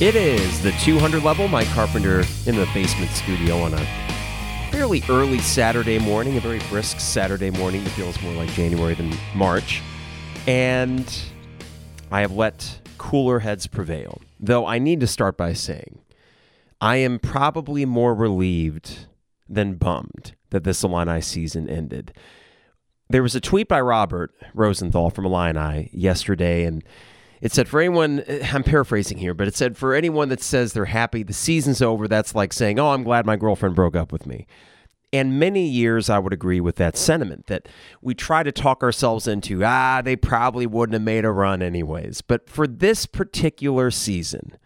It is the 200 level. Mike Carpenter in the basement studio on a fairly early Saturday morning, a very brisk Saturday morning that feels more like January than March. And I have let cooler heads prevail. Though I need to start by saying I am probably more relieved than bummed that this Illini season ended. There was a tweet by Robert Rosenthal from Illini yesterday, and it said, for anyone, I'm paraphrasing here, but it said, for anyone that says they're happy the season's over, that's like saying, oh, I'm glad my girlfriend broke up with me. And many years I would agree with that sentiment that we try to talk ourselves into, ah, they probably wouldn't have made a run anyways. But for this particular season,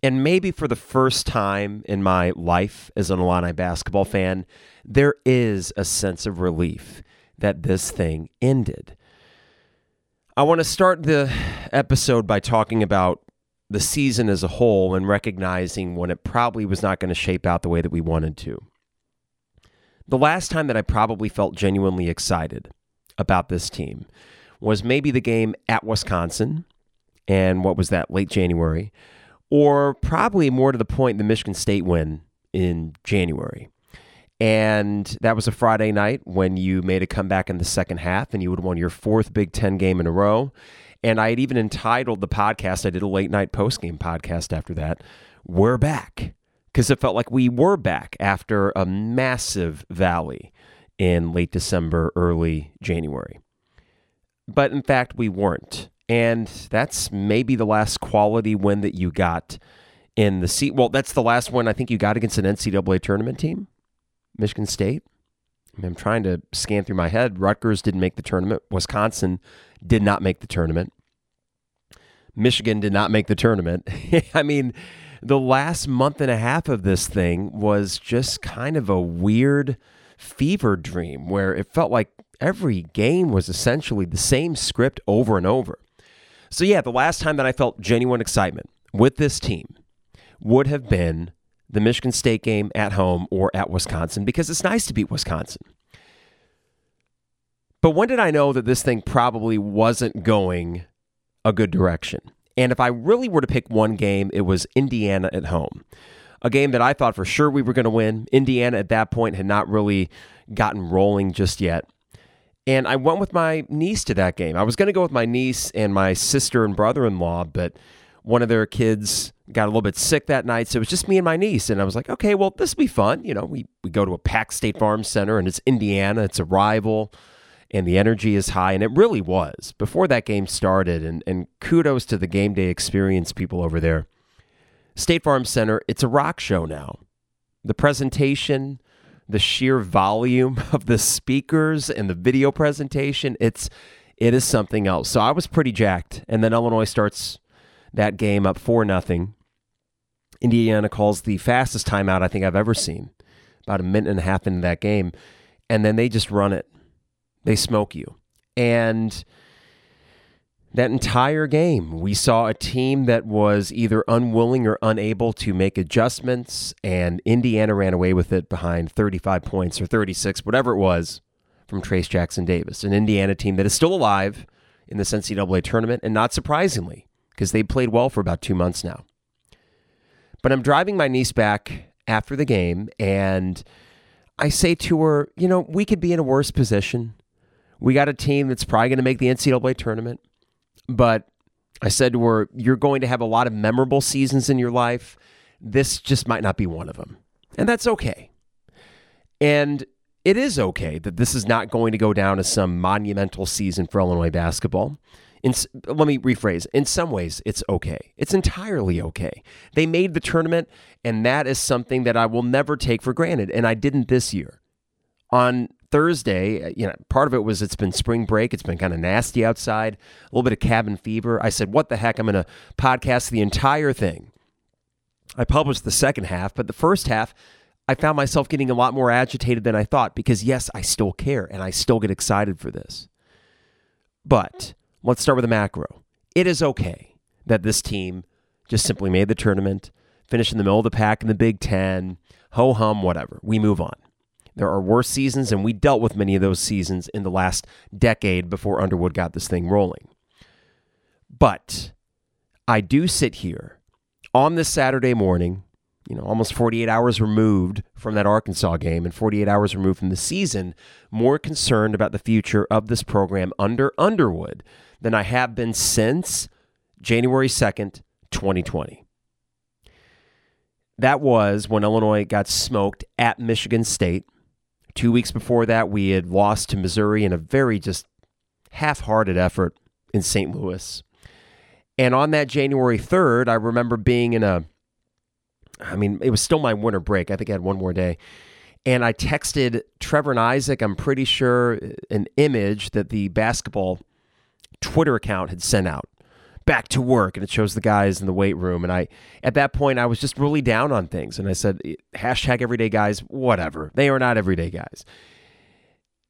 and maybe for the first time in my life as an Illini basketball fan, there is a sense of relief that this thing ended. I want to start the episode by talking about the season as a whole and recognizing when it probably was not going to shape out the way that we wanted to. The last time that I probably felt genuinely excited about this team was maybe the game at Wisconsin. And what was that, late January? Or probably more to the point, the Michigan State win in January. And that was a Friday night when you made a comeback in the second half and you would have won your fourth Big Ten game in a row. And I had even entitled the podcast, I did a late night post game podcast after that, We're Back. Because it felt like we were back after a massive valley in late December, early January. But in fact, we weren't. And that's maybe the last quality win that you got in the seat. Well, that's the last one I think you got against an NCAA tournament team. Michigan State. I'm trying to scan through my head. Rutgers didn't make the tournament. Wisconsin did not make the tournament. Michigan did not make the tournament. I mean, the last month and a half of this thing was just kind of a weird fever dream where it felt like every game was essentially the same script over and over. So, yeah, the last time that I felt genuine excitement with this team would have been the Michigan State game at home or at Wisconsin because it's nice to beat Wisconsin. But when did I know that this thing probably wasn't going a good direction? And if I really were to pick one game, it was Indiana at home. A game that I thought for sure we were going to win. Indiana at that point had not really gotten rolling just yet. And I went with my niece to that game. I was going to go with my niece and my sister and brother in law, but one of their kids got a little bit sick that night. So it was just me and my niece. And I was like, okay, well, this will be fun. You know, we, we go to a packed State Farm Center and it's Indiana, it's a rival, and the energy is high. And it really was before that game started. And, and kudos to the game day experience people over there. State Farm Center, it's a rock show now. The presentation, the sheer volume of the speakers and the video presentation, it's it is something else. So I was pretty jacked. And then Illinois starts that game up 4 nothing. Indiana calls the fastest timeout I think I've ever seen, about a minute and a half into that game. And then they just run it. They smoke you. And that entire game, we saw a team that was either unwilling or unable to make adjustments, and Indiana ran away with it behind 35 points or 36, whatever it was, from Trayce Jackson Davis. An Indiana team that is still alive in this NCAA tournament, and not surprisingly, because they played well for about two months now. But I'm driving my niece back after the game, and I say to her, you know, we could be in a worse position. We got a team that's probably going to make the NCAA tournament. But I said to her, you're going to have a lot of memorable seasons in your life. This just might not be one of them. And that's okay. And it is okay that this is not going to go down as some monumental season for Illinois basketball. In, let me rephrase. In some ways, it's okay. It's entirely okay. They made the tournament, and that is something that I will never take for granted. And I didn't this year. On Thursday, uh, you know, part of it was it's been spring break. It's been kind of nasty outside, a little bit of cabin fever. I said, what the heck? I'm going to podcast the entire thing. I published the second half, but the first half, I found myself getting a lot more agitated than I thought because, yes, I still care and I still get excited for this. But Let's start with the macro. It is okay that this team just simply made the tournament, finished in the middle of the pack in the Big Ten, ho hum, whatever. We move on. There are worse seasons, and we dealt with many of those seasons in the last decade before Underwood got this thing rolling. But I do sit here on this Saturday morning, you know, almost 48 hours removed from that Arkansas game and 48 hours removed from the season, more concerned about the future of this program under Underwood than I have been since January 2nd, 2020. That was when Illinois got smoked at Michigan State. Two weeks before that, we had lost to Missouri in a very just half hearted effort in St. Louis. And on that January 3rd, I remember being in a, I mean, it was still my winter break. I think I had one more day. And I texted Trevor and Isaac, I'm pretty sure, an image that the basketball Twitter account had sent out back to work and it shows the guys in the weight room. And i at that point i was just really down on things. And i said eh, hashtag everyday guys whatever. They are not everyday guys.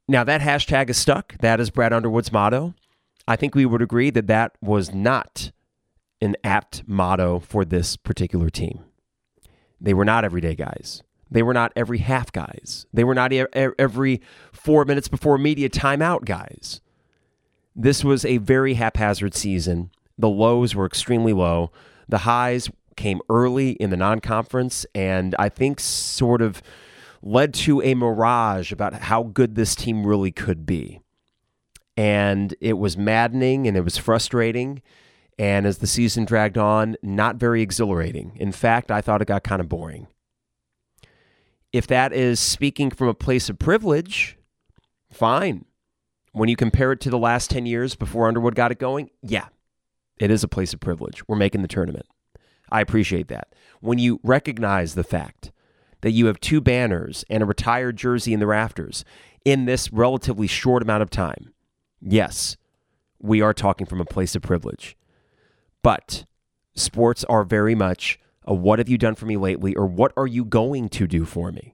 Now that hashtag is stuck. That is brad underwood's motto. I think we would agree that that was not an apt motto for this particular team. They were not everyday guys. They were not every half guys. They were not every four minutes before media timeout guys this was a very haphazard season. The lows were extremely low. The highs came early in the non conference, and I think sort of led to a mirage about how good this team really could be. And it was maddening and it was frustrating. And as the season dragged on, not very exhilarating. In fact, I thought it got kind of boring. If that is speaking from a place of privilege, fine. When you compare it to the last 10 years before Underwood got it going, yeah, it is a place of privilege. We're making the tournament. I appreciate that. When you recognize the fact that you have two banners and a retired jersey in the rafters in this relatively short amount of time, yes, we are talking from a place of privilege. But sports are very much a what have you done for me lately or what are you going to do for me?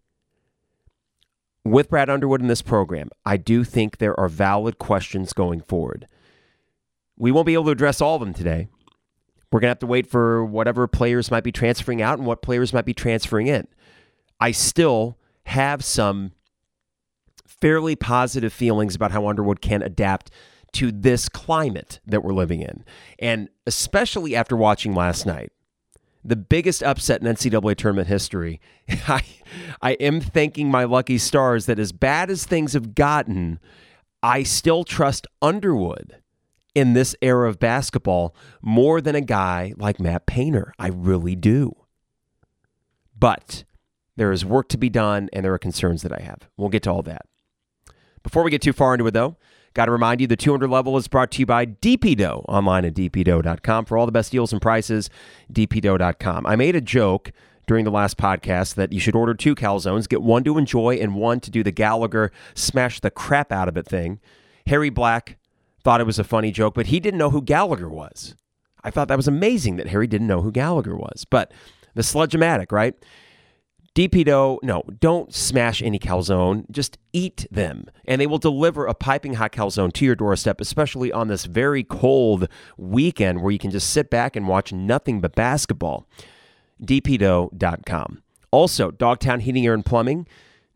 With Brad Underwood in this program, I do think there are valid questions going forward. We won't be able to address all of them today. We're going to have to wait for whatever players might be transferring out and what players might be transferring in. I still have some fairly positive feelings about how Underwood can adapt to this climate that we're living in. And especially after watching last night, the biggest upset in NCAA tournament history. I, I am thanking my lucky stars that as bad as things have gotten, I still trust Underwood in this era of basketball more than a guy like Matt Painter. I really do. But there is work to be done, and there are concerns that I have. We'll get to all that. Before we get too far into it, though, Got to remind you the 200 level is brought to you by DPDough online at dpdough.com. For all the best deals and prices, dpdough.com. I made a joke during the last podcast that you should order two calzones, get one to enjoy and one to do the Gallagher smash the crap out of it thing. Harry Black thought it was a funny joke, but he didn't know who Gallagher was. I thought that was amazing that Harry didn't know who Gallagher was. But the sledge-o-matic, right? DP dough, no, don't smash any calzone. Just eat them. And they will deliver a piping hot calzone to your doorstep, especially on this very cold weekend where you can just sit back and watch nothing but basketball. DPDough.com. Also, Dogtown Heating, Air, and Plumbing.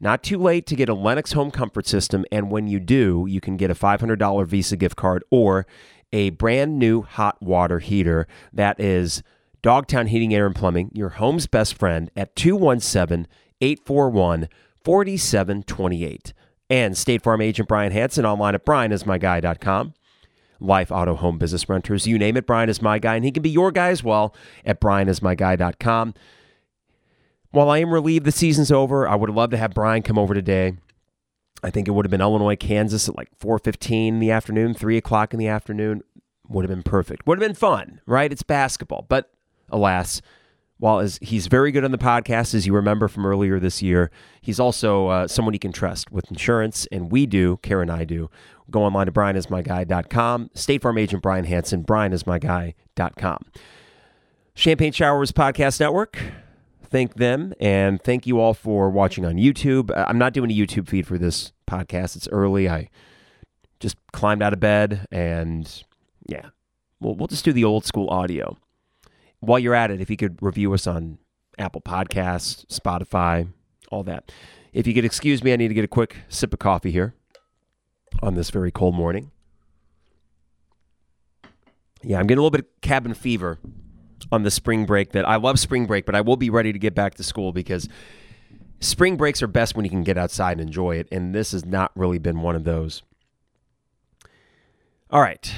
Not too late to get a Lennox home comfort system. And when you do, you can get a $500 Visa gift card or a brand new hot water heater that is Dogtown Heating, Air, and Plumbing, your home's best friend at 217 841 4728. And State Farm agent Brian Hanson online at brianismyguy.com. Life, auto, home, business renters, you name it, Brian is my guy, and he can be your guy as well at brianismyguy.com. While I am relieved the season's over, I would love to have Brian come over today. I think it would have been Illinois, Kansas at like 4.15 in the afternoon, 3 o'clock in the afternoon. Would have been perfect. Would have been fun, right? It's basketball. But alas. While as he's very good on the podcast, as you remember from earlier this year, he's also uh, someone you can trust with insurance, and we do, Karen and I do. Go online to brianismyguy.com. State Farm agent Brian Hanson, brianismyguy.com. Champagne Showers Podcast Network, thank them, and thank you all for watching on YouTube. Uh, I'm not doing a YouTube feed for this podcast. It's early. I just climbed out of bed, and yeah, we'll, we'll just do the old school audio while you're at it, if you could review us on Apple Podcasts, Spotify, all that. If you could excuse me, I need to get a quick sip of coffee here on this very cold morning. Yeah, I'm getting a little bit of cabin fever on the spring break that I love spring break, but I will be ready to get back to school because spring breaks are best when you can get outside and enjoy it. And this has not really been one of those. All right.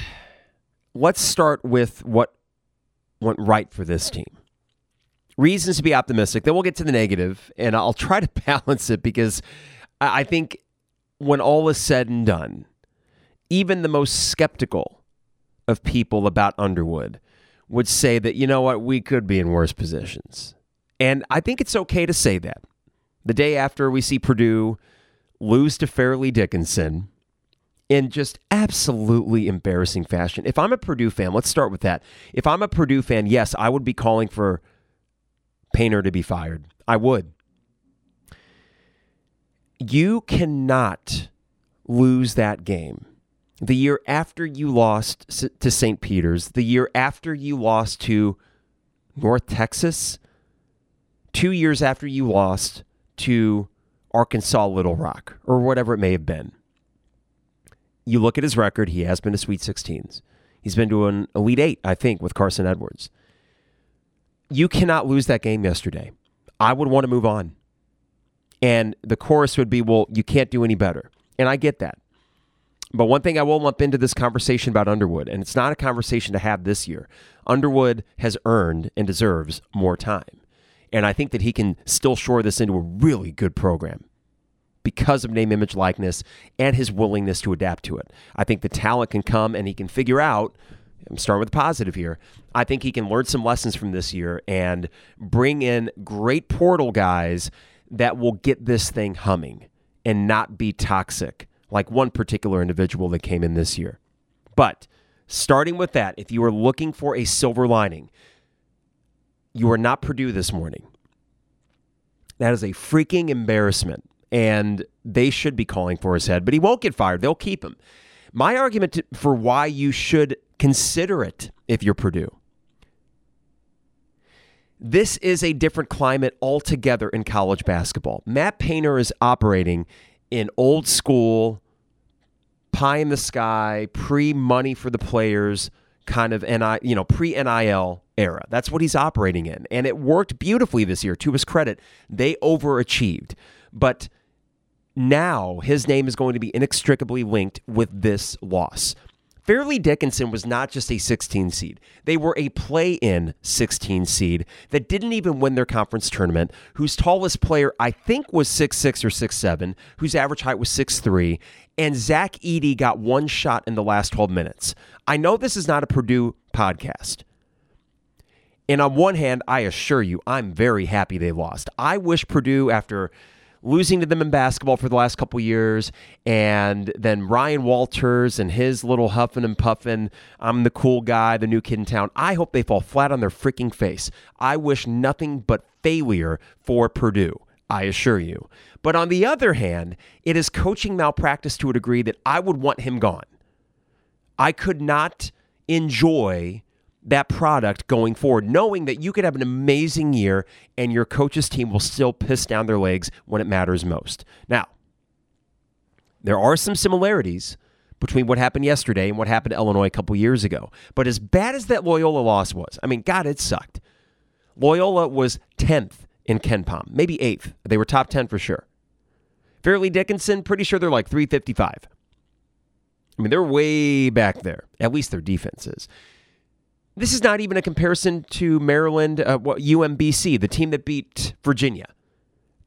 Let's start with what went right for this team. Reasons to be optimistic. Then we'll get to the negative, and I'll try to balance it because I think when all is said and done, even the most skeptical of people about Underwood would say that, you know what, we could be in worse positions. And I think it's okay to say that. The day after we see Purdue lose to Fairleigh Dickinson in just absolutely embarrassing fashion. If I'm a Purdue fan, let's start with that. If I'm a Purdue fan, yes, I would be calling for Painter to be fired. I would. You cannot lose that game the year after you lost to St. Peter's, the year after you lost to North Texas, two years after you lost to Arkansas Little Rock, or whatever it may have been. You look at his record, he has been to Sweet 16s. He's been to an Elite Eight, I think, with Carsen Edwards. You cannot lose that game yesterday. I would want to move on. And the chorus would be, well, you can't do any better. And I get that. But one thing I will lump into this conversation about Underwood, and it's not a conversation to have this year. Underwood has earned and deserves more time. And I think that he can still shore this into a really good program because of name, image, likeness, and his willingness to adapt to it. I think the talent can come and he can figure out. I'm starting with the positive here. I think he can learn some lessons from this year and bring in great portal guys that will get this thing humming and not be toxic like one particular individual that came in this year. But starting with that, if you are looking for a silver lining, you are not Purdue this morning. That is a freaking embarrassment. And they should be calling for his head, but he won't get fired. They'll keep him. My argument for why you should consider it if you're Purdue this is a different climate altogether in college basketball. Matt Painter is operating in old school, pie in the sky, pre money for the players kind of NI, you know, pre NIL era. That's what he's operating in. And it worked beautifully this year. To his credit, they overachieved. But now his name is going to be inextricably linked with this loss. Fairleigh Dickinson was not just a 16 seed. They were a play in 16 seed that didn't even win their conference tournament, whose tallest player, I think, was 6'6 or 6'7, whose average height was 6'3, and Zach Edey got one shot in the last 12 minutes. I know this is not a Purdue podcast. And on one hand, I assure you, I'm very happy they lost. I wish Purdue, after losing to them in basketball for the last couple years, and then Ryan Walters and his little huffing and puffing, I'm the cool guy, the new kid in town. I hope they fall flat on their freaking face. I wish nothing but failure for Purdue. I assure you. But on the other hand, it is coaching malpractice to a degree that I would want him gone. I could not enjoy that product going forward, knowing that you could have an amazing year and your coach's team will still piss down their legs when it matters most. Now, there are some similarities between what happened yesterday and what happened to Illinois a couple years ago. But as bad as that Loyola loss was, I mean, God, it sucked. Loyola was 10th in KenPom, maybe 8th. They were top 10 for sure. Fairleigh Dickinson, pretty sure they're like 355. I mean, they're way back there. At least their defense is. This is not even a comparison to Maryland, uh, UMBC, the team that beat Virginia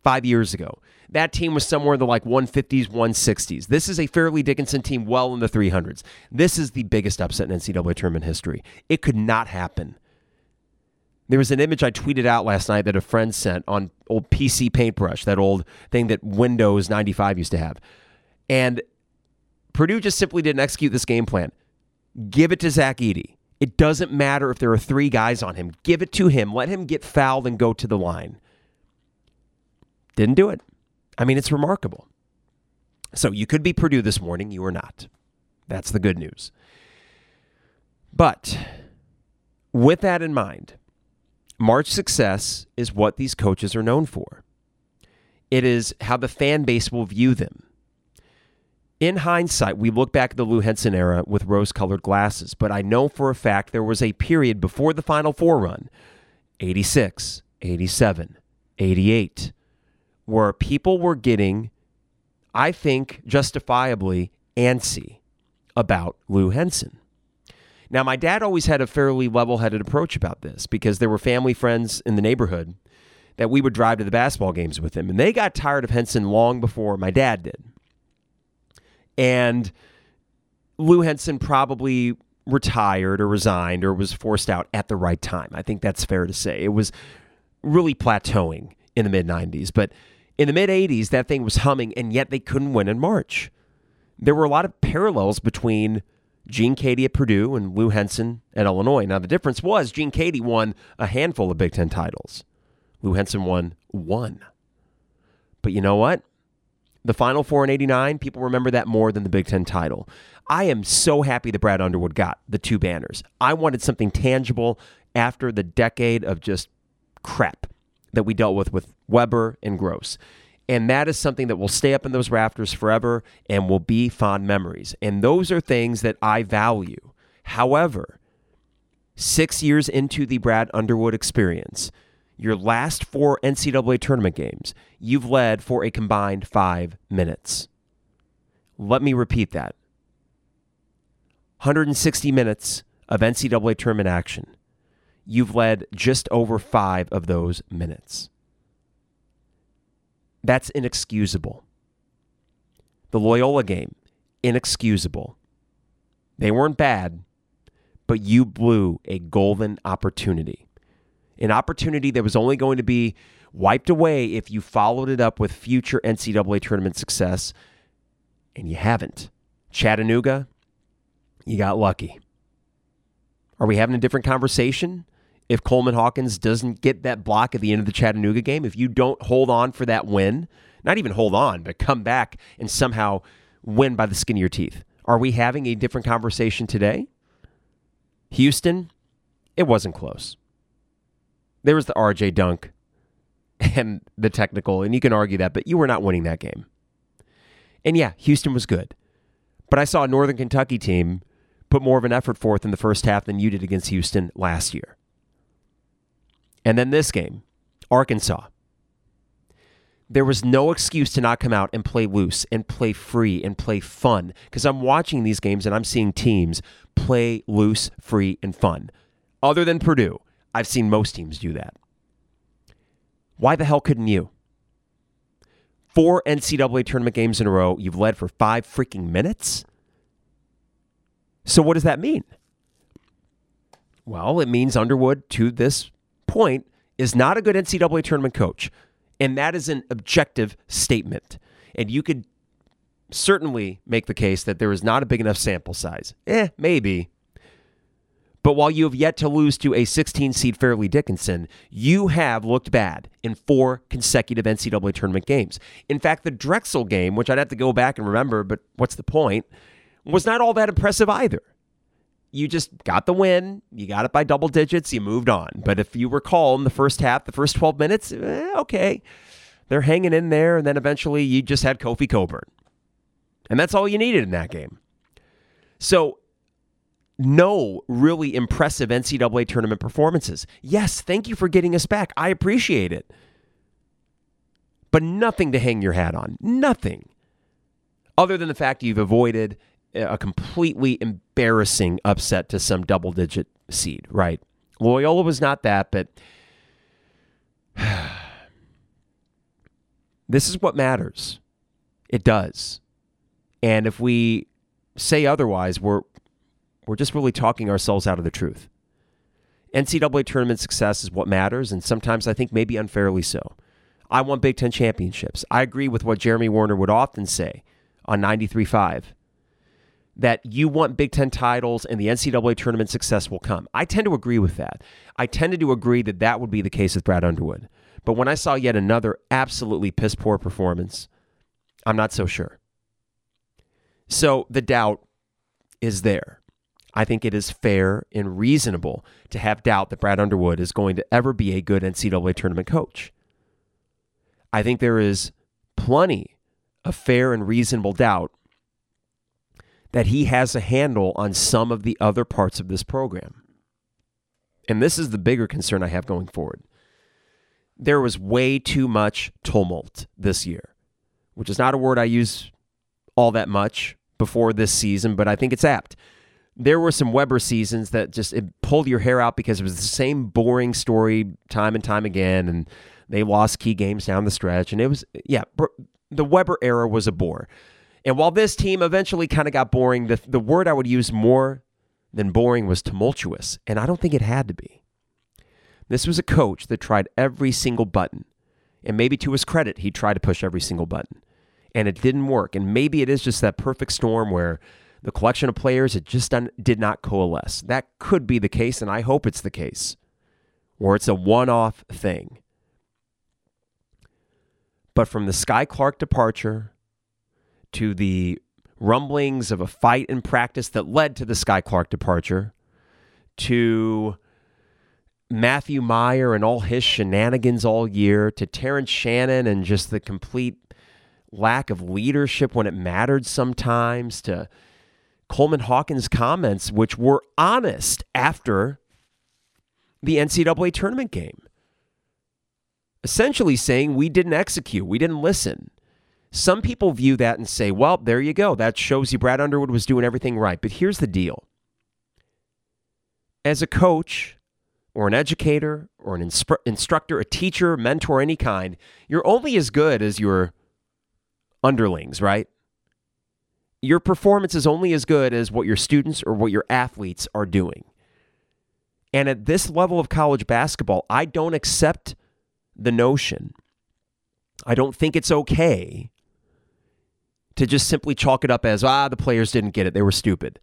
five years ago. That team was somewhere in the like 150s, 160s. This is a Fairleigh Dickinson team well in the 300s. This is the biggest upset in NCAA tournament history. It could not happen. There was an image I tweeted out last night that a friend sent on old PC Paintbrush, that old thing that Windows 95 used to have. And Purdue just simply didn't execute this game plan. Give it to Zach Edey. It doesn't matter if there are three guys on him. Give it to him. Let him get fouled and go to the line. Didn't do it. I mean, it's remarkable. So you could be Purdue this morning. You are not. That's the good news. But with that in mind, March success is what these coaches are known for. It is how the fan base will view them. In hindsight, we look back at the Lou Henson era with rose colored glasses, but I know for a fact there was a period before the Final Four run 86, 87, 88 where people were getting, I think, justifiably antsy about Lou Henson. Now, my dad always had a fairly level headed approach about this because there were family friends in the neighborhood that we would drive to the basketball games with him. And they got tired of Henson long before my dad did. And Lou Henson probably retired or resigned or was forced out at the right time. I think that's fair to say. It was really plateauing in the mid 90s. But in the mid 80s, that thing was humming, and yet they couldn't win in March. There were a lot of parallels between Gene Keady at Purdue and Lou Henson at Illinois. Now, the difference was Gene Keady won a handful of Big Ten titles, Lou Henson won one. But you know what? The Final Four in 89, people remember that more than the Big Ten title. I am so happy that Brad Underwood got the two banners. I wanted something tangible after the decade of just crap that we dealt with with Weber and Groce. And that is something that will stay up in those rafters forever and will be fond memories. And those are things that I value. However, six years into the Brad Underwood experience, your last four NCAA tournament games, you've led for a combined five minutes. Let me repeat that 160 minutes of NCAA tournament action. You've led just over five of those minutes. That's inexcusable. The Loyola game, inexcusable. They weren't bad, but you blew a golden opportunity. An opportunity that was only going to be wiped away if you followed it up with future NCAA tournament success, and you haven't. Chattanooga, you got lucky. Are we having a different conversation? if Coleman Hawkins doesn't get that block at the end of the Chattanooga game, if you don't hold on for that win, not even hold on, but come back and somehow win by the skin of your teeth, are we having a different conversation today? Houston, it wasn't close. There was the RJ dunk and the technical, and you can argue that, but you were not winning that game. And yeah, Houston was good. But I saw a Northern Kentucky team put more of an effort forth in the first half than you did against Houston last year. And then this game, Arkansas. There was no excuse to not come out and play loose and play free and play fun because I'm watching these games and I'm seeing teams play loose, free, and fun. Other than Purdue, I've seen most teams do that. Why the hell couldn't you? Four NCAA tournament games in a row, you've led for five freaking minutes? So, what does that mean? Well, it means Underwood, to this point is not a good NCAA tournament coach. And that is an objective statement. And you could certainly make the case that there is not a big enough sample size. Eh, maybe. But while you have yet to lose to a 16 seed Fairleigh Dickinson, you have looked bad in four consecutive NCAA tournament games. In fact, the Drexel game, which I'd have to go back and remember, but what's the point, was not all that impressive either you just got the win. You got it by double digits. You moved on. But if you recall in the first half, the first 12 minutes, eh, okay, they're hanging in there. And then eventually you just had Kofi Cockburn. And that's all you needed in that game. So, no really impressive NCAA tournament performances. Yes, thank you for getting us back. I appreciate it. But nothing to hang your hat on. Nothing. Other than the fact you've avoided a completely embarrassing upset to some double digit seed, right? Loyola was not that, but this is what matters. It does. And if we say otherwise, we're we're just really talking ourselves out of the truth. NCAA tournament success is what matters, and sometimes I think maybe unfairly so. I want Big Ten championships. I agree with what Jeremy Werner would often say on 93.5 that you want Big Ten titles and the NCAA tournament success will come. I tend to agree with that. I tended to agree that that would be the case with Brad Underwood. But when I saw yet another absolutely piss poor performance, I'm not so sure. So the doubt is there. I think it is fair and reasonable to have doubt that Brad Underwood is going to ever be a good NCAA tournament coach. I think there is plenty of fair and reasonable doubt that he has a handle on some of the other parts of this program. And this is the bigger concern I have going forward. There was way too much tumult this year, which is not a word I use all that much before this season, but I think it's apt. There were some Weber seasons that just pulled your hair out because it was the same boring story time and time again, and they lost key games down the stretch. And it was, yeah, the Weber era was a bore. And while this team eventually kind of got boring, the, the word I would use more than boring was tumultuous. And I don't think it had to be. This was a coach that tried every single button. And maybe to his credit, he tried to push every single button. And it didn't work. And maybe it is just that perfect storm where the collection of players it just did not coalesce. That could be the case, and I hope it's the case. Or it's a one off thing. But from the Skyy Clark departure to the rumblings of a fight in practice that led to the Skyy Clark departure, to Matthew Mayer and all his shenanigans all year, to Terrence Shannon and just the complete lack of leadership when it mattered sometimes, to Coleman Hawkins' comments, which were honest after the NCAA tournament game. Essentially saying we didn't execute, we didn't listen. Some people view that and say, well, there you go. That shows you Brad Underwood was doing everything right. But here's the deal as a coach, or an educator, or an instru- instructor, a teacher, mentor, any kind, you're only as good as your underlings, right? Your performance is only as good as what your students or what your athletes are doing. And at this level of college basketball, I don't accept the notion. I don't think it's okay to just simply chalk it up as, ah, the players didn't get it. They were stupid.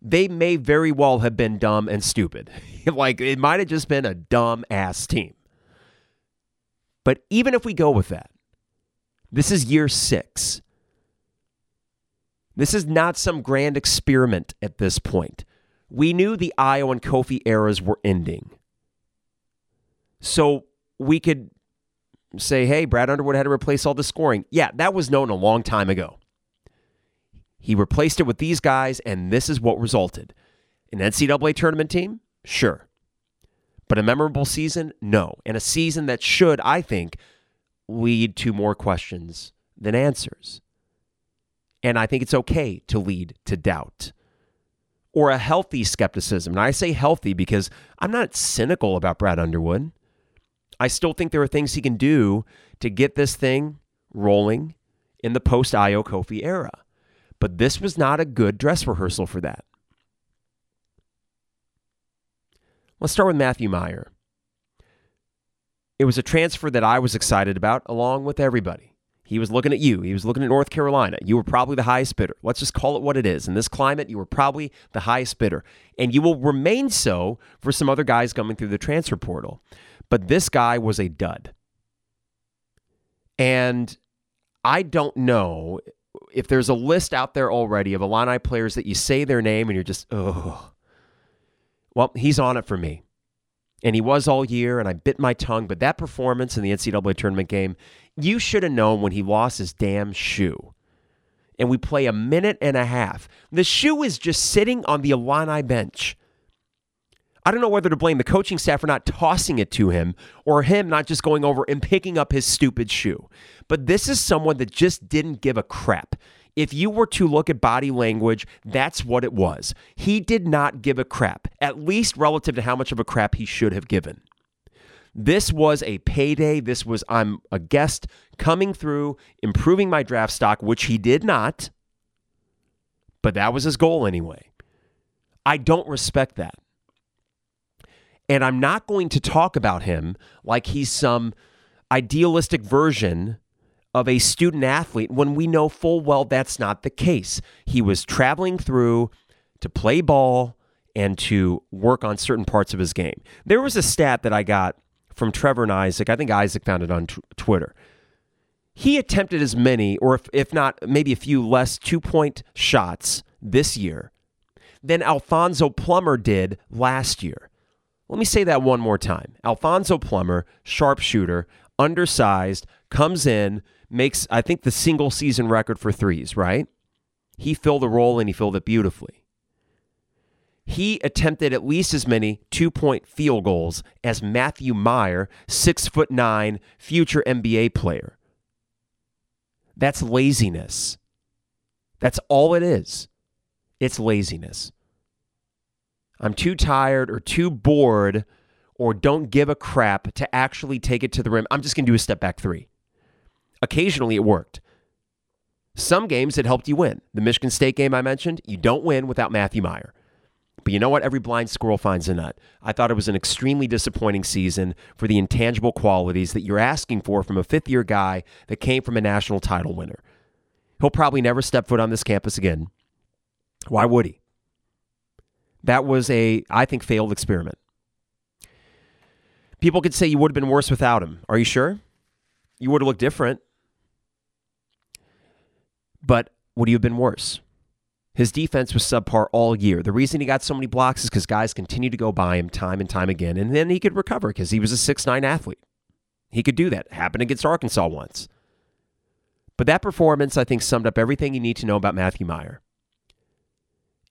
They may very well have been dumb and stupid. like it might have just been a dumb ass team. But even if we go with that, this is year six. This is not some grand experiment at this point. We knew the Ayo and Kofi eras were ending. So we could say, hey, Brad Underwood had to replace all the scoring. Yeah, that was known a long time ago. He replaced it with these guys, and this is what resulted. An NCAA tournament team? Sure. But a memorable season? No. And a season that should, I think, lead to more questions than answers. And I think it's okay to lead to doubt or a healthy skepticism. And I say healthy because I'm not cynical about Brad Underwood. I still think there are things he can do to get this thing rolling in the post Ayo Kofi era. But this was not a good dress rehearsal for that. Let's start with Matthew Mayer. It was a transfer that I was excited about, along with everybody. He was looking at you. He was looking at North Carolina. You were probably the highest bidder. Let's just call it what it is. In this climate, you were probably the highest bidder. And you will remain so for some other guys coming through the transfer portal. But this guy was a dud. And I don't know if there's a list out there already of Illini players that you say their name and you're just, oh, well, he's on it for me. And he was all year, and I bit my tongue. But that performance in the NCAA tournament game, you should have known when he lost his damn shoe. And we play a minute and a half. The shoe is just sitting on the Illini bench. I don't know whether to blame the coaching staff for not tossing it to him or him not just going over and picking up his stupid shoe. But this is someone that just didn't give a crap. If you were to look at body language, that's what it was. He did not give a crap, at least relative to how much of a crap he should have given. This was a payday. This was, I'm a guest coming through, improving my draft stock, which he did not. But that was his goal anyway. I don't respect that. And I'm not going to talk about him like he's some idealistic version of a student athlete when we know full well that's not the case. He was traveling through to play ball and to work on certain parts of his game. There was a stat that I got from Trevor and Isaac. I think Isaac found it on t- Twitter. He attempted as many, or if, if not, maybe a few less two point shots this year than Alfonso Plummer did last year. Let me say that one more time. Alfonso Plummer, sharpshooter, undersized, comes in, makes, I think, the single season record for threes, right? he filled the role and he filled it beautifully. He attempted at least as many two point field goals as Matthew Meyer, six foot nine, future NBA player. That's laziness. That's all it is. It's laziness. I'm too tired or too bored or don't give a crap to actually take it to the rim. I'm just going to do a step back three. Occasionally it worked. Some games it helped you win. The Michigan State game I mentioned, you don't win without Matthew Mayer. But you know what? Every blind squirrel finds a nut. I thought it was an extremely disappointing season for the intangible qualities that you're asking for from a fifth year guy that came from a national title winner. He'll probably never step foot on this campus again. Why would he? That was a, I think, failed experiment. People could say you would have been worse without him. Are you sure? You would have looked different. But would you have been worse? His defense was subpar all year. The reason he got so many blocks is because guys continued to go by him time and time again, and then he could recover because he was a six-nine athlete. He could do that. Happened against Arkansas once. But that performance, I think, summed up everything you need to know about Matthew Mayer.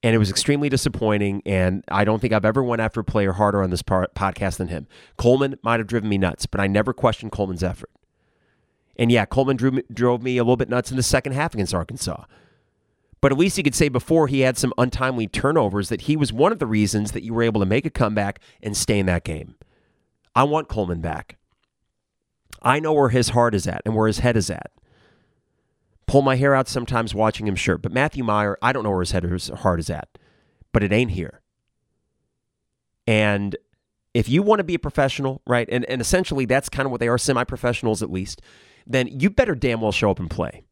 and it was extremely disappointing. And I don't think I've ever went after a player harder on this podcast than him. Coleman might have driven me nuts, but I never questioned Coleman's effort. And yeah, Coleman drew drove me a little bit nuts in the second half against Arkansas. But at least he could say before he had some untimely turnovers that he was one of the reasons that you were able to make a comeback and stay in that game. I want Coleman back. I know where his heart is at and where his head is at pull my hair out sometimes watching him shirt. But Matthew Mayer, I don't know where his head or his heart is at, but it ain't here. And if you want to be a professional, right, and, and essentially that's kind of what they are, semi professionals at least, then you better damn well show up and play.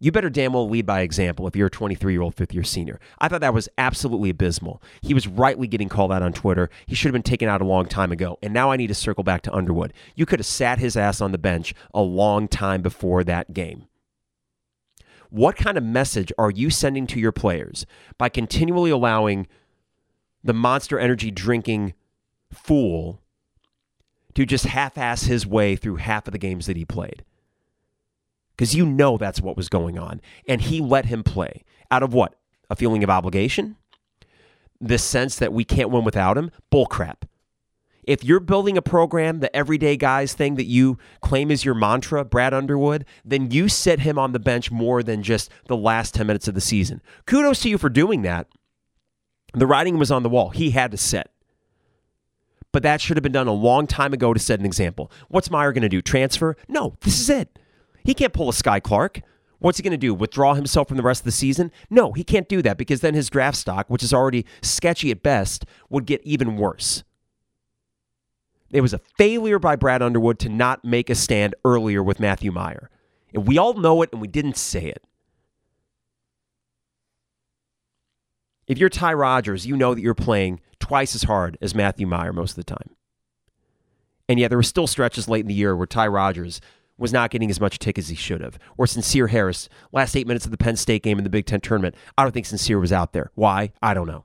You better damn well lead by example if you're a 23 year old fifth year senior. I thought that was absolutely abysmal. He was rightly getting called out on Twitter. He should have been taken out a long time ago. And now I need to circle back to Underwood. You could have sat his ass on the bench a long time before that game. What kind of message are you sending to your players by continually allowing the monster energy drinking fool to just half ass his way through half of the games that he played? Because you know that's what was going on. And he let him play. Out of what? A feeling of obligation? This sense that we can't win without him? Bullcrap. If you're building a program, the everyday guys thing that you claim is your mantra, Brad Underwood, then you sit him on the bench more than just the last 10 minutes of the season. Kudos to you for doing that. The writing was on the wall. He had to sit. But that should have been done a long time ago to set an example. What's Mayer going to do? Transfer? No, this is it. He can't pull a Skyy Clark. What's he going to do? Withdraw himself from the rest of the season? No, he can't do that because then his draft stock, which is already sketchy at best, would get even worse. It was a failure by Brad Underwood to not make a stand earlier with Matthew Mayer. And we all know it, and we didn't say it. If you're Ty Rodgers, you know that you're playing twice as hard as Matthew Mayer most of the time. And yet there were still stretches late in the year where Ty Rodgers was not getting as much tick as he should have. Or Sincere Harris, last eight minutes of the Penn State game in the Big Ten tournament, I don't think Sincere was out there. Why? I don't know.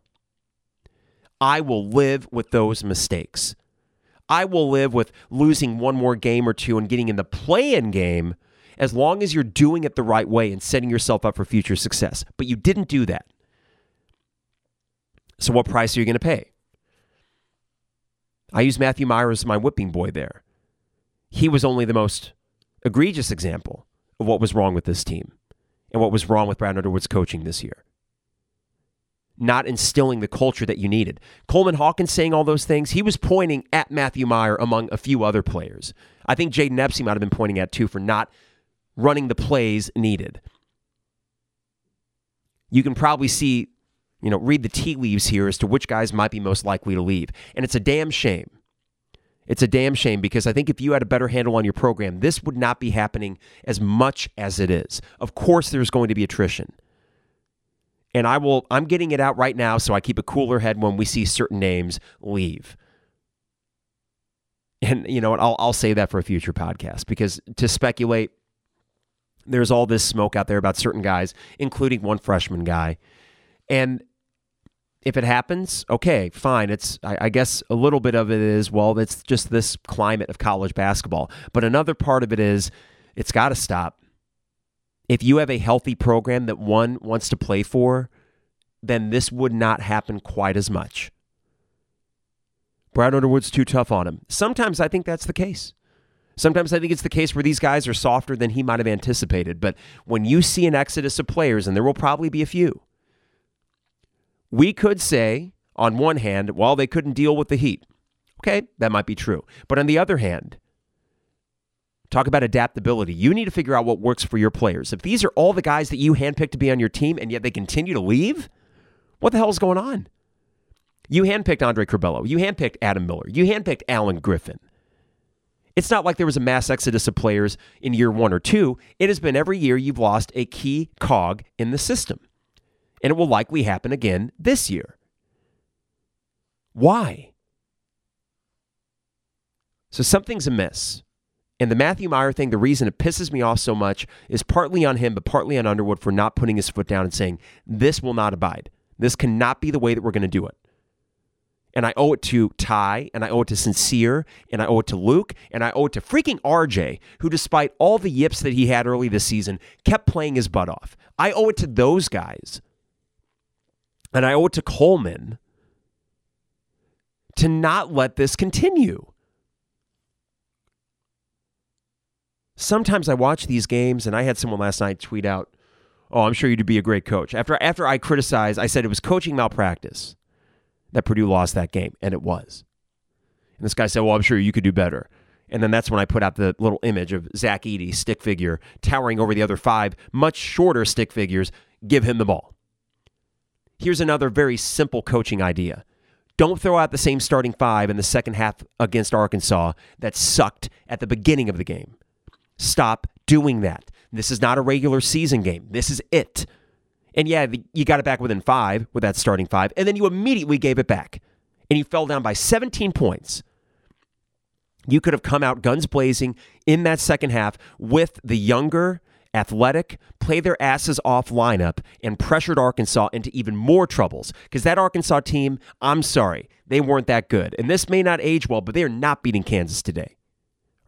I will live with those mistakes. I will live with losing one more game or two and getting in the play in game as long as you're doing it the right way and setting yourself up for future success. But you didn't do that. So, what price are you going to pay? I use Matthew Mayer as my whipping boy there. He was only the most egregious example of what was wrong with this team and what was wrong with Brad Underwood's coaching this year not instilling the culture that you needed. Coleman Hawkins saying all those things, he was pointing at Matthew Mayer among a few other players. I think Jayden Epsy might have been pointing at too for not running the plays needed. You can probably see, you know, read the tea leaves here as to which guys might be most likely to leave. And it's a damn shame. It's a damn shame because I think if you had a better handle on your program, this would not be happening as much as it is. Of course, there's going to be attrition and I will I'm getting it out right now so I keep a cooler head when we see certain names leave. And you know what, I'll I'll say that for a future podcast because to speculate there's all this smoke out there about certain guys, including one freshman guy. And if it happens, okay, fine. It's I, I, guess a little bit of it is well, it's just this climate of college basketball. But another part of it is it's got to stop. if you have a healthy program that one wants to play for, then this would not happen quite as much. Brad Underwood's too tough on him. Sometimes I think that's the case. Sometimes I think it's the case where these guys are softer than he might have anticipated. But when you see an exodus of players, and there will probably be a few, we could say, on one hand, well, they couldn't deal with the heat. Okay, that might be true. But on the other hand, talk about adaptability. You need to figure out what works for your players. If these are all the guys that you handpicked to be on your team and yet they continue to leave, what the hell is going on? You handpicked Andre Curbelo. You handpicked Adam Miller. You handpicked Alan Griffin. It's not like there was a mass exodus of players in year one or two. It has been every year you've lost a key cog in the system. And it will likely happen again this year. Why? So something's amiss. And the Matthew Mayer thing, the reason it pisses me off so much is partly on him, but partly on Underwood for not putting his foot down and saying, this will not abide. This cannot be the way that we're going to do it. And I owe it to Ty, and I owe it to Sencire, and I owe it to Luke, and I owe it to freaking RJ, who, despite all the yips that he had early this season, kept playing his butt off. I owe it to those guys. And I owe it to Coleman to not let this continue. Sometimes I watch these games, and I had someone last night tweet out, "Oh, I'm sure you'd be a great coach." After after I criticized, I said it was coaching malpractice that Purdue lost that game, and it was. And this guy said, Well, I'm sure you could do better. And then that's when I put out the little image of Zach Edey, stick figure, towering over the other five, much shorter stick figures. Give him the ball. Here's another very simple coaching idea. Don't throw out the same starting five in the second half against Arkansas that sucked at the beginning of the game. Stop doing that. This is not a regular season game. This is it. And yeah, you got it back within five with that starting five, and then you immediately gave it back. And you fell down by 17 points. You could have come out guns blazing in that second half with the younger, athletic, play their asses off lineup and pressured Arkansas into even more troubles. Because that Arkansas team, I'm sorry, they weren't that good. And this may not age well, but they are not beating Kansas today.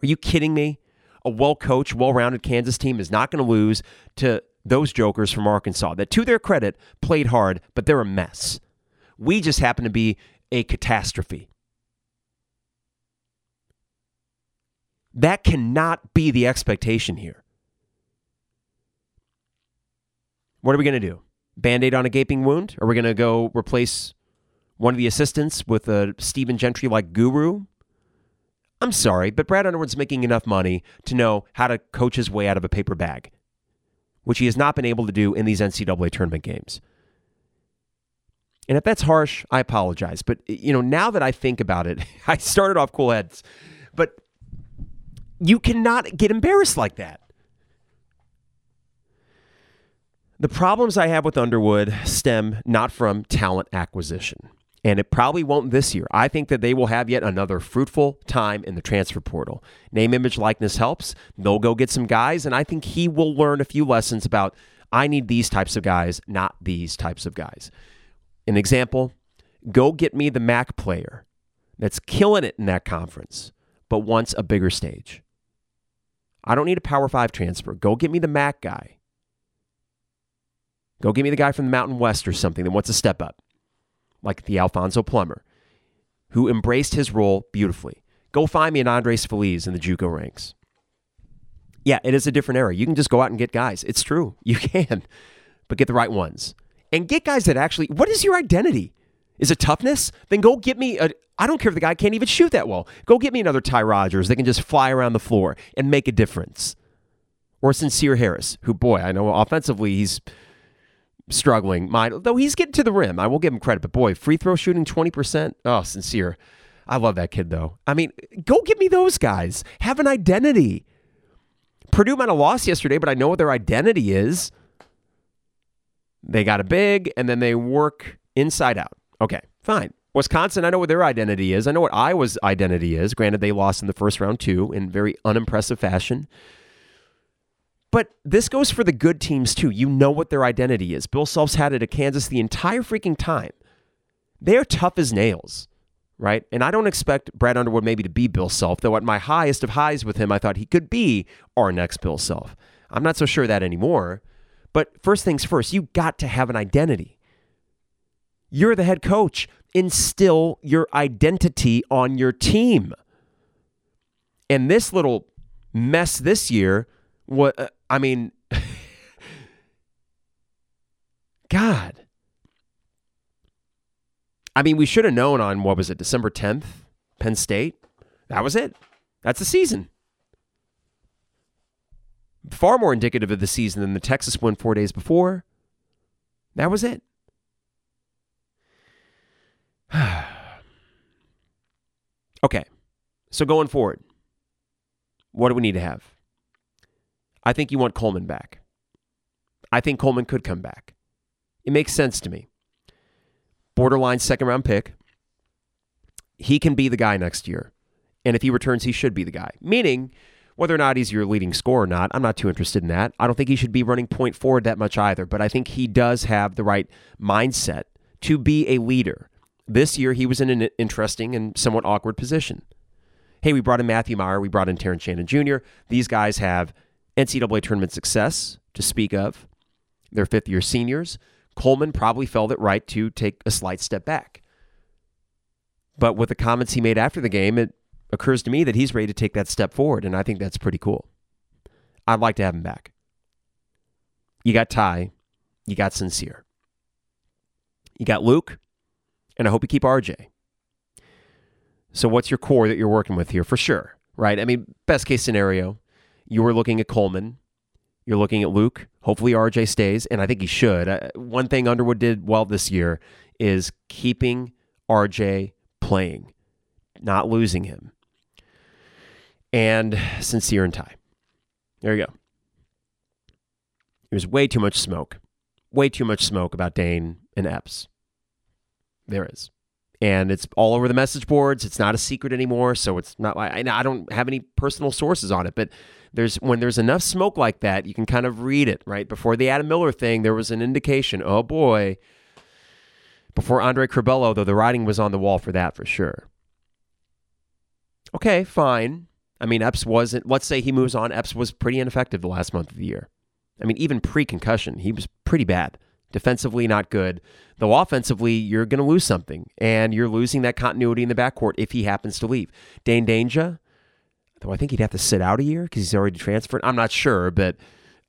Are you kidding me? A well coached, well rounded Kansas team is not going to lose to those jokers from Arkansas that, to their credit, played hard, but they're a mess. We just happen to be a catastrophe. That cannot be the expectation here. What are we going to do? Band aid on a gaping wound? Are we going to go replace one of the assistants with a Stephen Gentry like guru? I'm sorry, but Brad Underwood's making enough money to know how to coach his way out of a paper bag which he has not been able to do in these NCAA tournament games. And if that's harsh, I apologize. But you know, now that I think about it, I started off cool heads, but you cannot get embarrassed like that. The problems I have with Underwood stem not from talent acquisition and it probably won't this year. I think that they will have yet another fruitful time in the transfer portal. Name, image, likeness helps. They'll go get some guys, and I think he will learn a few lessons about I need these types of guys, not these types of guys. An example go get me the MAC player that's killing it in that conference, but wants a bigger stage. I don't need a Power Five transfer. Go get me the MAC guy. Go get me the guy from the Mountain West or something that wants to step up like the Alfonso Plummer, who embraced his role beautifully. Go find me an Andres Feliz in the JUCO ranks. Yeah, it is a different era. You can just go out and get guys. It's true. You can, but get the right ones. And get guys that actually, what is your identity? Is it toughness? Then go get me a. I don't care if the guy can't even shoot that well. Go get me another Ty Rodgers that can just fly around the floor and make a difference. Or Sencire Harris, who, boy, I know offensively he's struggling. Mine, though he's getting to the rim. I will give him credit, but boy, free throw shooting 20%. Oh, Sencire. I love that kid though. I mean, go get me those guys. Have an identity. Purdue might have lost yesterday, but I know what their identity is. They got a big and then they work inside out. Okay, fine. Wisconsin, I know what their identity is. I know what Iowa's identity is. Granted, they lost in the first round too in very unimpressive fashion. But this goes for the good teams too. You know what their identity is. Bill Self's had it at Kansas the entire freaking time. They're tough as nails, right? And I don't expect Brad Underwood maybe to be Bill Self, though at my highest of highs with him, I thought he could be our next Bill Self. I'm not so sure that anymore. But first things first, you got to have an identity. You're the head coach. Instill your identity on your team. And this little mess this year, what I mean, God. I mean, we should have known on what was it, December 10th, Penn State. That was it. That's the season. Far more indicative of the season than the Texas win four days before. That was it. okay. So going forward, what do we need to have? I think you want Coleman back. I think Coleman could come back. It makes sense to me. Borderline second round pick. He can be the guy next year. And if he returns, he should be the guy. Meaning, whether or not he's your leading scorer or not, I'm not too interested in that. I don't think he should be running point forward that much either, but I think he does have the right mindset to be a leader. This year, he was in an interesting and somewhat awkward position. Hey, we brought in Matthew Mayer, we brought in Terrence Shannon Jr. These guys have NCAA tournament success to speak of. They're fifth year seniors. Coleman probably felt it right to take a slight step back. But with the comments he made after the game, it occurs to me that he's ready to take that step forward, and I think that's pretty cool. I'd like to have him back. You got Ty, you got Sencire, you got Luke, and I hope you keep RJ. So, what's your core that you're working with here for sure, right? I mean, best case scenario, you were looking at Coleman, you're looking at Luke. Hopefully, RJ stays, and I think he should. One thing Underwood did well this year is keeping RJ playing, not losing him and Sencire and Ty. There you go. There's way too much smoke. Way too much smoke about Dain and Epps. There is. And it's all over the message boards. It's not a secret anymore. So it's not like I don't have any personal sources on it, but there's when there's enough smoke like that, you can kind of read it, right? Before the Adam Miller thing, there was an indication, oh boy. Before Andre Curbelo, though, the writing was on the wall for that for sure. Okay, fine. I mean, Epps wasn't, let's say he moves on. Epps was pretty ineffective the last month of the year. I mean, even pre concussion, he was pretty bad. Defensively, not good. Though offensively, you're going to lose something, and you're losing that continuity in the backcourt if he happens to leave. Dain Dainja, though I think he'd have to sit out a year because he's already transferred. I'm not sure, but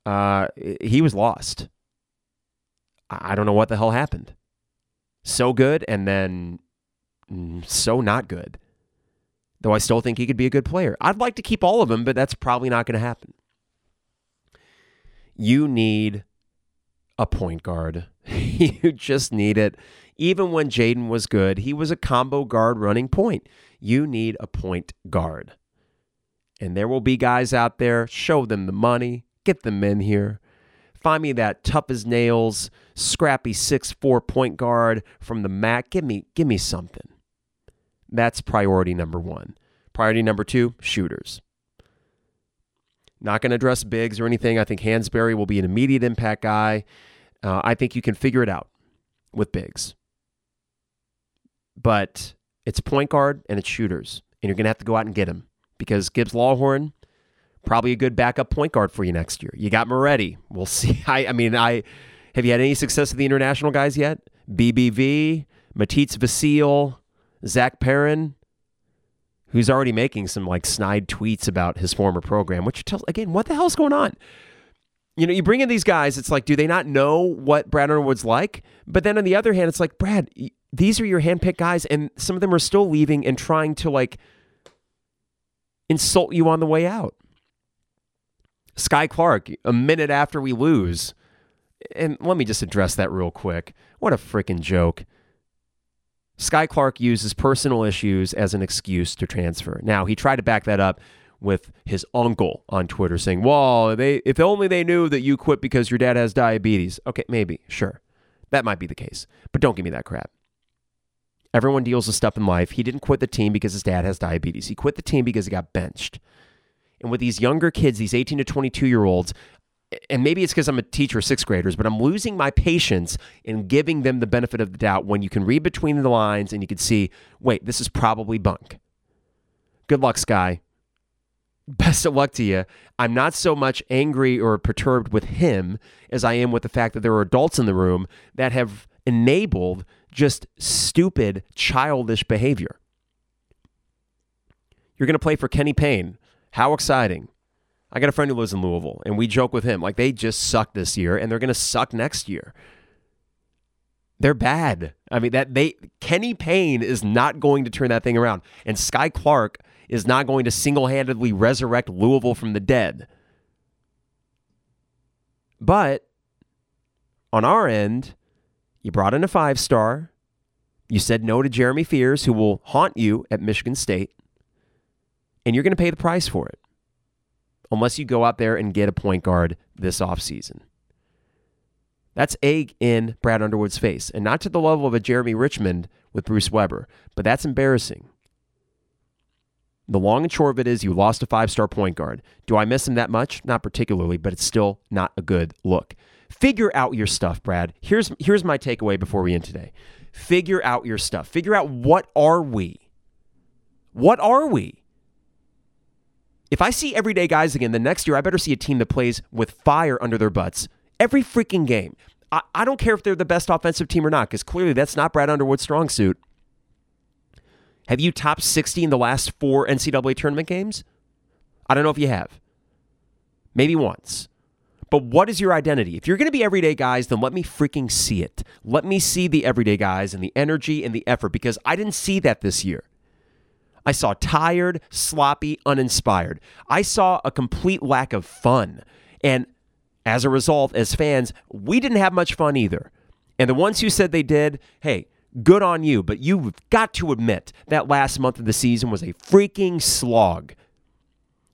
uh, he was lost. I don't know what the hell happened. So good, and then mm, so not good though I still think he could be a good player. I'd like to keep all of them, but that's probably not going to happen. You need a point guard. you just need it. Even when Jayden was good, he was a combo guard running point. You need a point guard. And there will be guys out there, show them the money, get them in here. Find me that tough as nails, scrappy six four point guard from the MAC. Give me, give me something. That's priority number one. Priority number two, shooters. Not going to address bigs or anything. I think Hansberry will be an immediate impact guy. Uh, I think you can figure it out with bigs. But it's point guard and it's shooters. And you're going to have to go out and get them because Gibbs Lawhorn, probably a good backup point guard for you next year. You got Moretti. We'll see. I, I mean, I have you had any success with the international guys yet? BBV, Matisse Vasile, Zach Perrin, who's already making some like snide tweets about his former program, which tells again, what the hell's going on? You know, you bring in these guys, it's like, do they not know what Brad Underwood's like? But then on the other hand, it's like, Brad, these are your handpicked guys, and some of them are still leaving and trying to like insult you on the way out. Skyy Clark, a minute after we lose, and let me just address that real quick. What a freaking joke. Skyy Clark uses personal issues as an excuse to transfer. Now, he tried to back that up with his uncle on Twitter saying, Well, they if only they knew that you quit because your dad has diabetes. Okay, maybe, sure. That might be the case. But don't give me that crap. Everyone deals with stuff in life. He didn't quit the team because his dad has diabetes. He quit the team because he got benched. And with these younger kids, these 18 to 22 year olds, and maybe it's because I'm a teacher of sixth graders, but I'm losing my patience in giving them the benefit of the doubt when you can read between the lines and you can see, wait, this is probably bunk. Good luck, Skyy. best of luck to you. I'm not so much angry or perturbed with him as I am with the fact that there are adults in the room that have enabled just stupid, childish behavior. You're going to play for Kenny Payne. How exciting. I got a friend who lives in Louisville, and we joke with him like they just suck this year, and they're going to suck next year. They're bad. I mean that they Kenny Payne is not going to turn that thing around, and Skyy Clark is not going to single-handedly resurrect Louisville from the dead. But on our end, you brought in a five-star. You said no to Jeremy Fears, who will haunt you at Michigan State, and you're going to pay the price for it unless you go out there and get a point guard this offseason. That's egg in Brad Underwood's face, and not to the level of a Jereme Richmond with Bruce Weber, but that's embarrassing. The long and short of it is you lost a five star point guard. Do I miss him that much? Not particularly, but it's still not a good look. Figure out your stuff, Brad. Here's, here's my takeaway before we end today. Figure out your stuff. Figure out what are we? What are we? If I see everyday guys again, the next year I better see a team that plays with fire under their butts every freaking game. I, I don't care if they're the best offensive team or not, because clearly that's not Brad Underwood's strong suit. Have you topped 60 in the last four NCAA tournament games? I don't know if you have. Maybe once. But what is your identity? If you're going to be everyday guys, then let me freaking see it. Let me see the everyday guys and the energy and the effort because I didn't see that this year. I saw tired, sloppy, uninspired. I saw a complete lack of fun. And as a result, as fans, we didn't have much fun either. And the ones who said they did, hey, good on you. But you've got to admit that last month of the season was a freaking slog.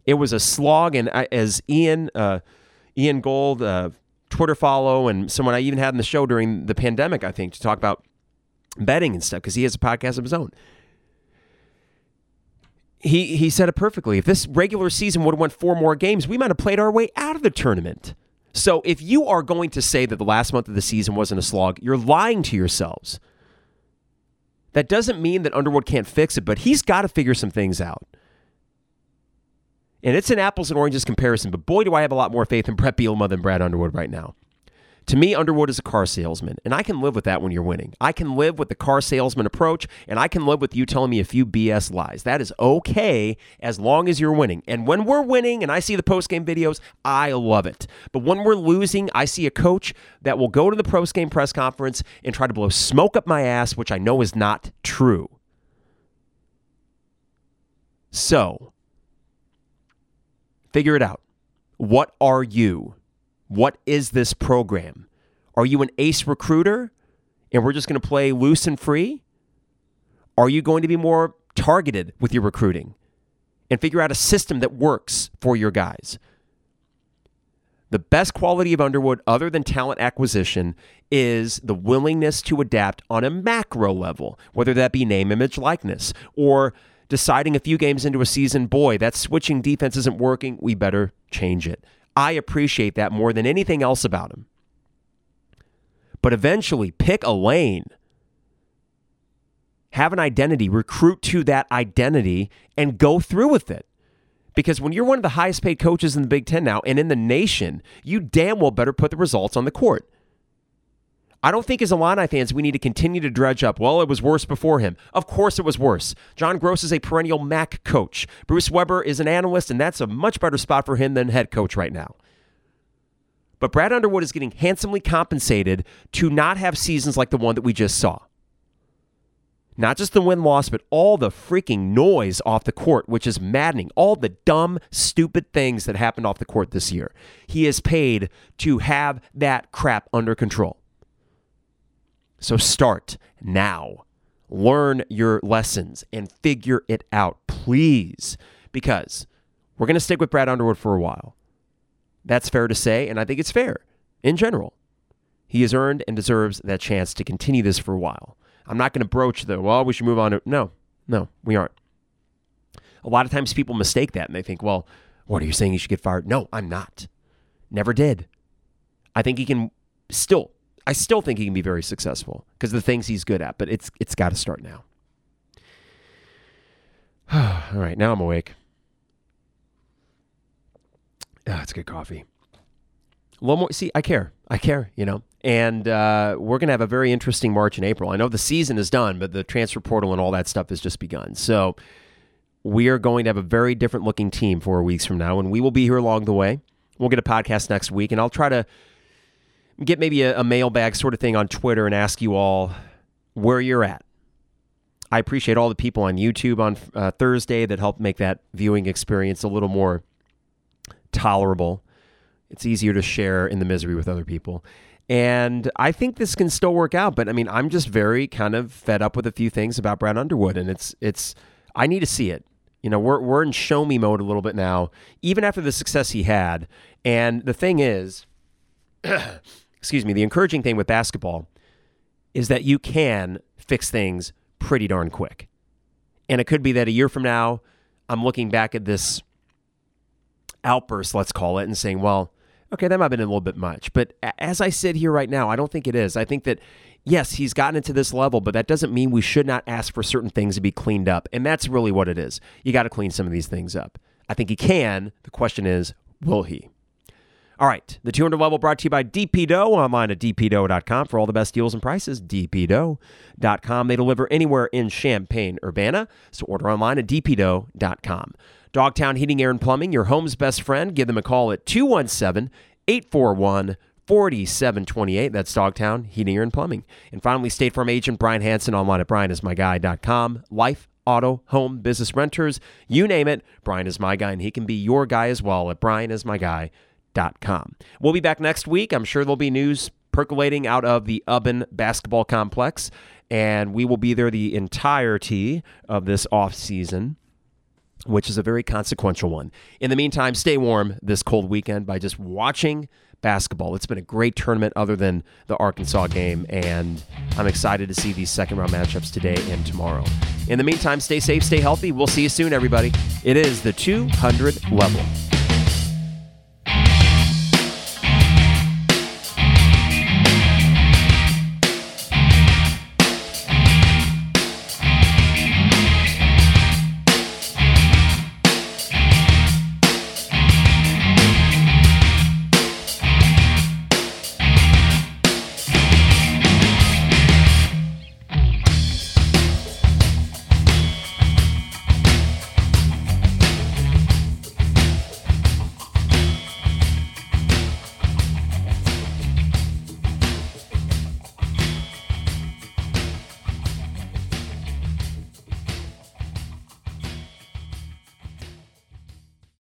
It was a slog. And as Ian, uh, Ian Gold, uh, Twitter follow, and someone I even had in the show during the pandemic, I think, to talk about betting and stuff, because he has a podcast of his own he he said it perfectly. If this regular season would have went four more games, we might have played our way out of the tournament. So if you are going to say that the last month of the season wasn't a slog, you're lying to yourselves. That doesn't mean that Underwood can't fix it, but he's got to figure some things out. And it's an apples and oranges comparison, but boy, do I have a lot more faith in Brett Bielema than Brad Underwood right now. To me, Underwood is a car salesman, and I can live with that when you're winning. I can live with the car salesman approach, and I can live with you telling me a few BS lies. That is okay as long as you're winning. And when we're winning and I see the post-game videos, I love it. But when we're losing, I see a coach that will go to the post-game press conference and try to blow smoke up my ass, which I know is not true. So, figure it out. What are you? What is this program? Are you an ace recruiter and we're just going to play loose and free? Are you going to be more targeted with your recruiting and figure out a system that works for your guys? The best quality of Underwood, other than talent acquisition, is the willingness to adapt on a macro level, whether that be name, image, likeness, or deciding a few games into a season, boy, that switching defense isn't working. We better change it. I appreciate that more than anything else about him. But eventually, pick a lane, have an identity, recruit to that identity, and go through with it. Because when you're one of the highest paid coaches in the Big Ten now and in the nation, you damn well better put the results on the court. I don't think as Illini fans we need to continue to dredge up. Well, it was worse before him. Of course it was worse. John Groce is a perennial MAC coach. Bruce Weber is an analyst, and that's a much better spot for him than head coach right now. But Brad Underwood is getting handsomely compensated to not have seasons like the one that we just saw. Not just the win loss, but all the freaking noise off the court, which is maddening. All the dumb, stupid things that happened off the court this year. He is paid to have that crap under control. So start now. Learn your lessons and figure it out, please, because we're going to stick with Brad Underwood for a while. That's fair to say, and I think it's fair in general. He has earned and deserves that chance to continue this for a while. I'm not going to broach the, well, we should move on to, no, no, we aren't. A lot of times people mistake that and they think, well, what are you saying? You should get fired? No, I'm not. Never did. I think he can still I still think he can be very successful because the things he's good at, but it's it's got to start now. All right, now I'm awake. it's good coffee. A little more. See, I care. I care. You know, and uh, we're going to have a very interesting March and April. I know the season is done, but the transfer portal and all that stuff has just begun. So we are going to have a very different looking team four weeks from now, and we will be here along the way. We'll get a podcast next week, and I'll try to get maybe a, a mailbag sort of thing on Twitter and ask you all where you're at. I appreciate all the people on YouTube on uh, Thursday that helped make that viewing experience a little more tolerable. It's easier to share in the misery with other people. And I think this can still work out, but I mean, I'm just very kind of fed up with a few things about Brad Underwood, and it's it's I need to see it. You know, we're we're in show me mode a little bit now, even after the success he had. And the thing is, excuse me, the encouraging thing with basketball is that you can fix things pretty darn quick. And it could be that a year from now, I'm looking back at this outburst, let's call it, and saying, well, okay, that might have been a little bit much. But as I sit here right now, I don't think it is. I think that, yes, he's gotten into this level, but that doesn't mean we should not ask for certain things to be cleaned up. And that's really what it is. You got to clean some of these things up. I think he can. The question is, will he? All right, the 200 level brought to you by DP Dough online at dpdough.com for all the best deals and prices. dpdough.com. They deliver anywhere in Champaign, Urbana, so order online at dpdough.com. Dogtown Heating, Air, and Plumbing, your home's best friend. Give them a call at 217 841 4728. That's Dogtown Heating, Air, and Plumbing. And finally, State Farm agent Brian Hanson online at brianismyguy.com. Life, auto, home, business renters, you name it. Brian is my guy, and he can be your guy as well at brianismyguy.com. We'll be back next week. I'm sure there'll be news percolating out of the Ubben basketball complex, and we will be there the entirety of this off season. Which is a very consequential one. In the meantime, stay warm this cold weekend by just watching basketball. It's been a great tournament other than the Arkansas game, and I'm excited to see these second round matchups today and tomorrow. In the meantime, stay safe, stay healthy. We'll see you soon, everybody. It is the 200 level.